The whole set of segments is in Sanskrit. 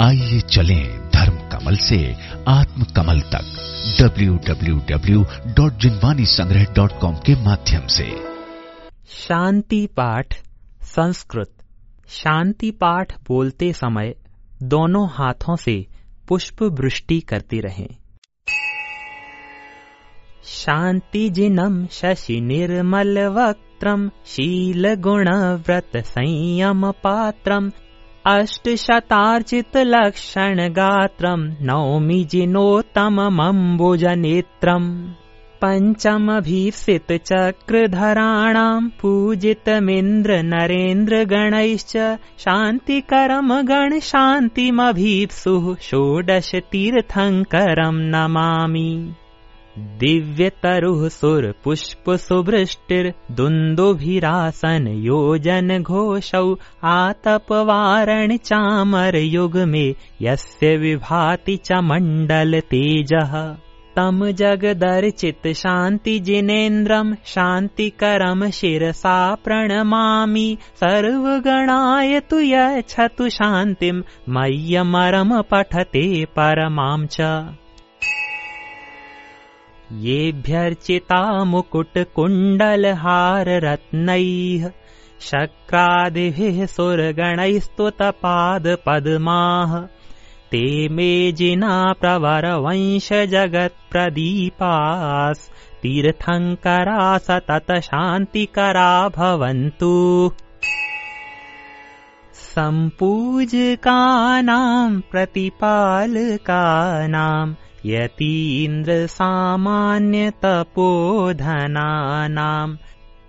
आइए चलें धर्म कमल से आत्म कमल तक www.jinwanisangrah.com के माध्यम से। शांति पाठ संस्कृत। शांति पाठ बोलते समय दोनों हाथों से पुष्प वृष्टि करते रहें। शांति जिनम शशि निर्मल वक्त्रम शील गुण व्रत संयम पात्रम अष्ट शतार्चित लक्षण गात्रम नौमि जिनोत्तमम्बुज नेत्रम पञ्चमभीप्सित चक्रधराणाम् पूजितमिन्द्र नरेन्द्र गणैश्च शान्तिकरम गण शान्तिमभीप्सुः षोडश तीर्थङ्करम् नमामि दिव्यतरुः सुर पुष्प सुवृष्टिर्दुन्दुभिरासन योजन घोषौ आतपवारण चामर युगमे यस्य विभाति च मण्डल तेजः तम जगदर्चित शान्ति जिनेन्द्रम् शान्तिकरम् शिरसा प्रणमामि। सर्वगणाय तु यच्छतु शान्तिम् मय्यमरम पठते परमाम् च येभ्यर्चिता मुकुटकुण्डलहाररत्नैः शक्रादिभिः सुरगणैस्तुतपादपद्माः ते मे जिना प्रवरवंशजगत्प्रदीपास् तीर्थङ्करा सतत शान्तिकरा भवन्तु सम्पूजकानाम् प्रतिपालकानाम् यतीन्द्रसामान्यतपोधनानाम्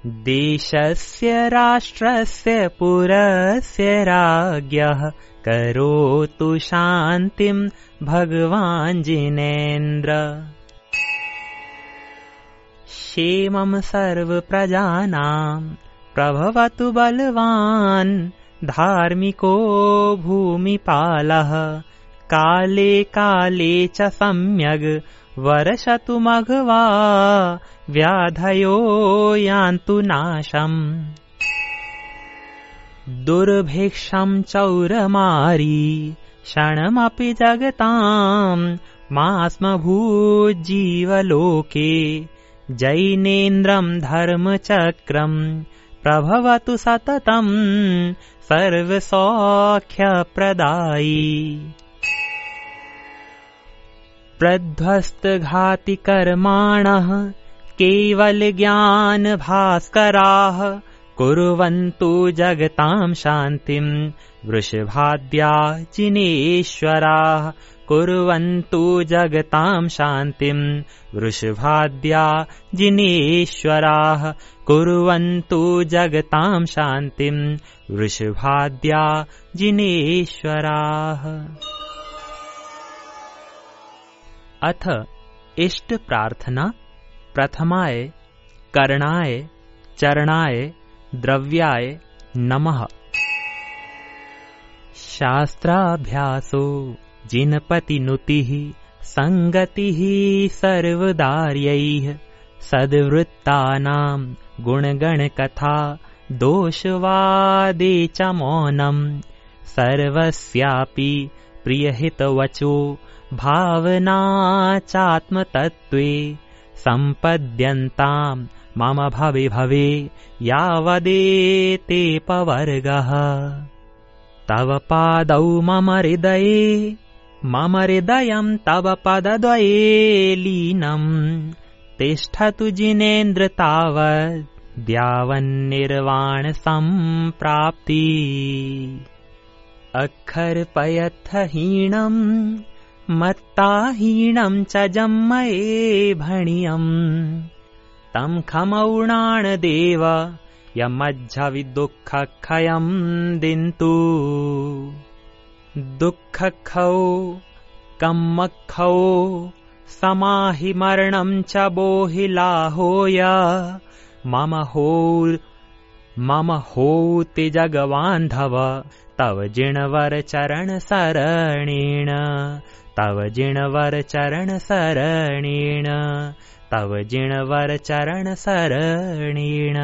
देशस्य राष्ट्रस्य पुरस्य राज्ञः करोतु शान्तिम् भगवान् जिनेन्द्र। क्षेमम् सर्वप्रजानाम् प्रभवतु बलवान् धार्मिको भूमिपालः काले काले च सम्यग् वर्षतु मघवा व्याधयो यान्तु नाशम्। दुर्भिक्षम् चौरमारी क्षणमपि जगताम् मा स्म भूज्जीवलोके जैनेन्द्रम् धर्मचक्रम् प्रभवतु सततम् सर्वसौख्यप्रदायी प्रध्वस्तघातिकर्माणः केवलज्ञानभास्कराः कुर्वन्तु जगताम् शान्तिम् वृषभाद्या जिनेश्वराः कुर्वन्तु जगताम् शान्तिम् वृषभाद्या जिनेश्वराः कुर्वन्तु जगताम् शान्तिम् वृषभाद्या जिनेश्वराः अथ इष्ट प्रार्थना प्रथमाय कर्णाय चरणाय द्रव्याय नमः। शास्त्राभ्यासो जिनपतिनुतिः सङ्गतिः सर्वदार्यैः सद्वृत्तानाम् गुणगणकथा दोषवादे च मौनम् सर्वस्यापि प्रियहितवचो भावना चात्मतत्त्वे सम्पद्यन्ताम् मम भवे भवे यावदेते पवर्गः। तव पादौ मम हृदये मम हृदयम् तव पदद्वये लीनम् तिष्ठतु जिनेन्द्र तावद्यावन्निर्वाण सम्प्राप्ति अक्षरपयथहीणम् मत्ताहीणम् च जम्मये भणियम्। तम् खमौणाण देव यमज्झविदुःखखयम् दिन्तु। दुःखखौ कम्मखौ समाहि मरणम् च बोहिलाहोय मम हो मम होति जगवान्धव तव जिणवर चरण सरणेण। तव जिणवर चरण सरणेण तव जिणवर चरण सरणेण